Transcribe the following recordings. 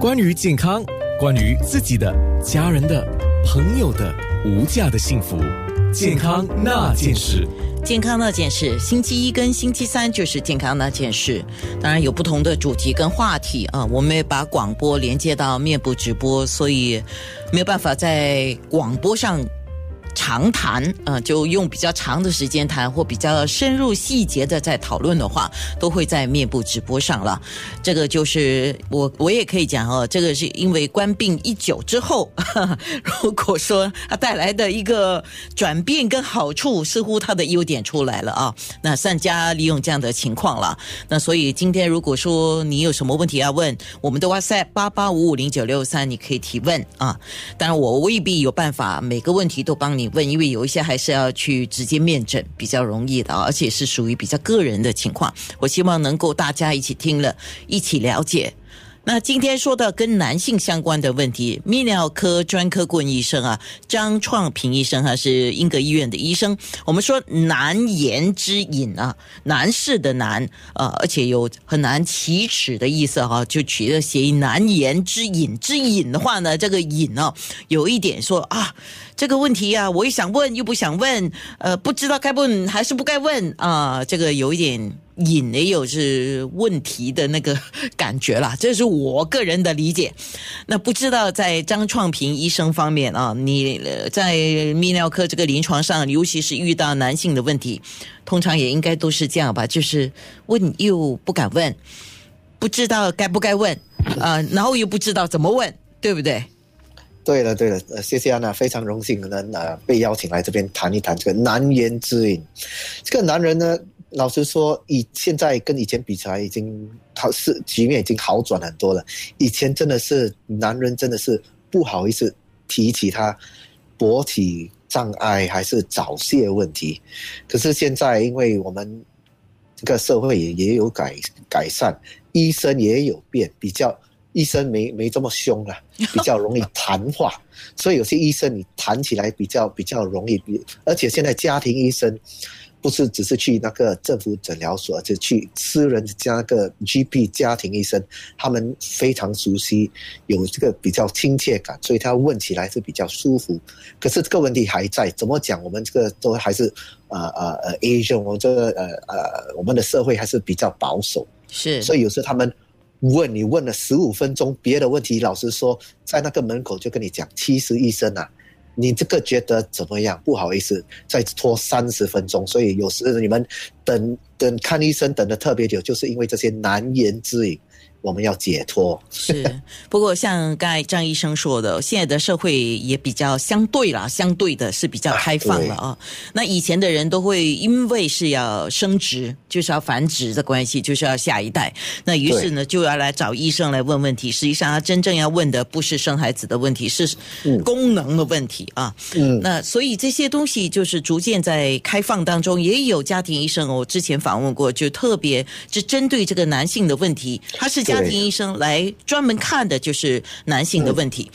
关于健康，关于自己的、家人的、朋友的无价的幸福，健康那件事。健康那件事，星期一跟星期三就是健康那件事。当然有不同的主题跟话题啊，我们也把广播连接到面部直播，所以没有办法在广播上。长谈，呃，就用比较长的时间谈，或比较深入细节的在讨论的话，都会在面部直播上了。这个就是我，我也可以讲哦，这个是因为官病一久之后，如果说它带来的一个转变跟好处，似乎它的优点出来了啊。那善加利用这样的情况了。那所以今天如果说你有什么问题要问，我们的哇塞八八五五零九六三，你可以提问啊。当然我未必有办法每个问题都帮你。问，因为有一些还是要去直接面诊比较容易的，而且是属于比较个人的情况。我希望能够大家一起听了，一起了解。那今天说到跟男性相关的问题，泌尿科专科顾问医生啊，张创平医生哈是英格医院的医生。我们说难言之隐啊，男士的难啊，而且有很难启齿的意思哈，就取了谐音难言之隐。之隐的话呢，这个隐呢，有一点说啊，这个问题啊，我又想问又不想问，呃，不知道该问还是不该问啊，这个有一点。隐也有是问题的那个感觉啦，这是我个人的理解。那不知道在张创平医生方面啊，你在泌尿科这个临床上，尤其是遇到男性的问题，通常也应该都是这样吧？就是问又不敢问，不知道该不该问啊，然后又不知道怎么问，对不对？对了对了，谢谢安娜，非常荣幸能呃被邀请来这边谈一谈这个难言之隐。这个男人呢？老实说，以现在跟以前比起来，已经好是局面已经好转很多了。以前真的是男人真的是不好意思提起他勃起障碍还是早泄问题，可是现在因为我们这个社会也也有改改善，医生也有变，比较医生没没这么凶了，比较容易谈话，所以有些医生你谈起来比较比较容易，比而且现在家庭医生。不是只是去那个政府诊疗所，就去私人加个 GP 家庭医生，他们非常熟悉，有这个比较亲切感，所以他问起来是比较舒服。可是这个问题还在，怎么讲？我们这个都还是呃呃呃 Asian，我们这个呃呃我们的社会还是比较保守，是。所以有时他们问你问了十五分钟别的问题，老实说，在那个门口就跟你讲，其实医生啊。你这个觉得怎么样？不好意思，再拖三十分钟，所以有时你们等等看医生等的特别久，就是因为这些难言之隐。我们要解脱是，不过像刚才张医生说的，现在的社会也比较相对啦，相对的是比较开放了啊。那以前的人都会因为是要生殖，就是要繁殖的关系，就是要下一代，那于是呢就要来找医生来问问题。实际上他真正要问的不是生孩子的问题，是功能的问题啊。嗯，那所以这些东西就是逐渐在开放当中，也有家庭医生，我之前访问过，就特别是针对这个男性的问题，他是。家庭医生来专门看的就是男性的问题。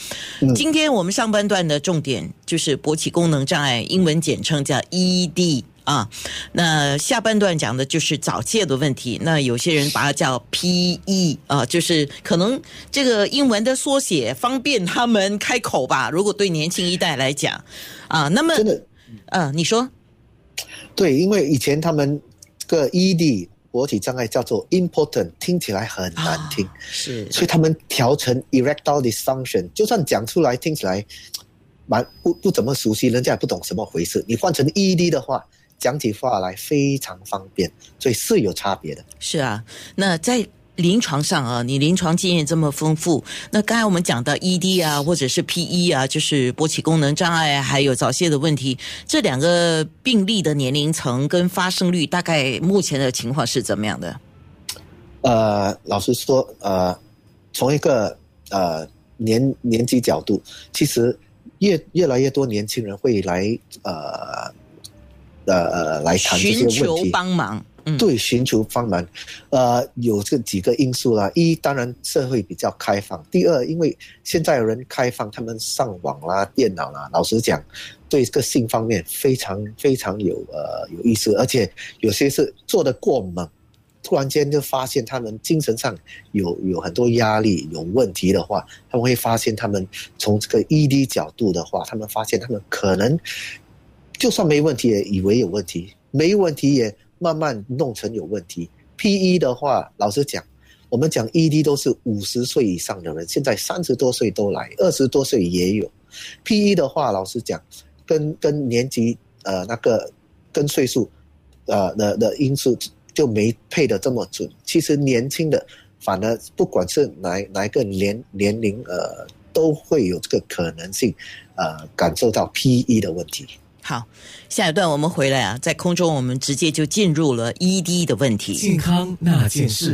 今天我们上半段的重点就是勃起功能障碍，英文简称叫 ED 啊。那下半段讲的就是早泄的问题。那有些人把它叫 PE 啊，就是可能这个英文的缩写方便他们开口吧。如果对年轻一代来讲啊，那么真的，嗯，你说对，因为以前他们这个 ED。勃起障碍叫做 important，听起来很难听，是，所以他们调成 erectile dysfunction，就算讲出来听起来 蛮不不怎么熟悉，人家也不懂什么回事。你换成 ED 的话，讲起话来非常方便，所以是有差别的。是啊，那在。临床上啊，你临床经验这么丰富，那刚才我们讲到 ED 啊，或者是 PE 啊，就是勃起功能障碍，还有早泄的问题，这两个病例的年龄层跟发生率，大概目前的情况是怎么样的？呃，老实说，呃，从一个呃年年纪角度，其实越越来越多年轻人会来呃呃来谈这些问题，寻求帮忙。对，寻求帮忙，呃，有这几个因素啦。一，当然社会比较开放；第二，因为现在人开放，他们上网啦、电脑啦，老实讲，对这个性方面非常非常有呃有意思，而且有些是做的过猛，突然间就发现他们精神上有有很多压力有问题的话，他们会发现他们从这个 ED 角度的话，他们发现他们可能就算没问题也以为有问题，没问题也慢慢弄成有问题。PE 的话，老实讲，我们讲 ED 都是五十岁以上的人，现在三十多岁都来，二十多岁也有。PE 的话，老实讲，跟跟年纪呃那个跟岁数呃的的因素就没配的这么准。其实年轻的反而不管是哪哪一个年年龄呃都会有这个可能性呃感受到 PE 的问题。好，下一段我们回来啊，在空中我们直接就进入了 ED 的问题。健康那件事。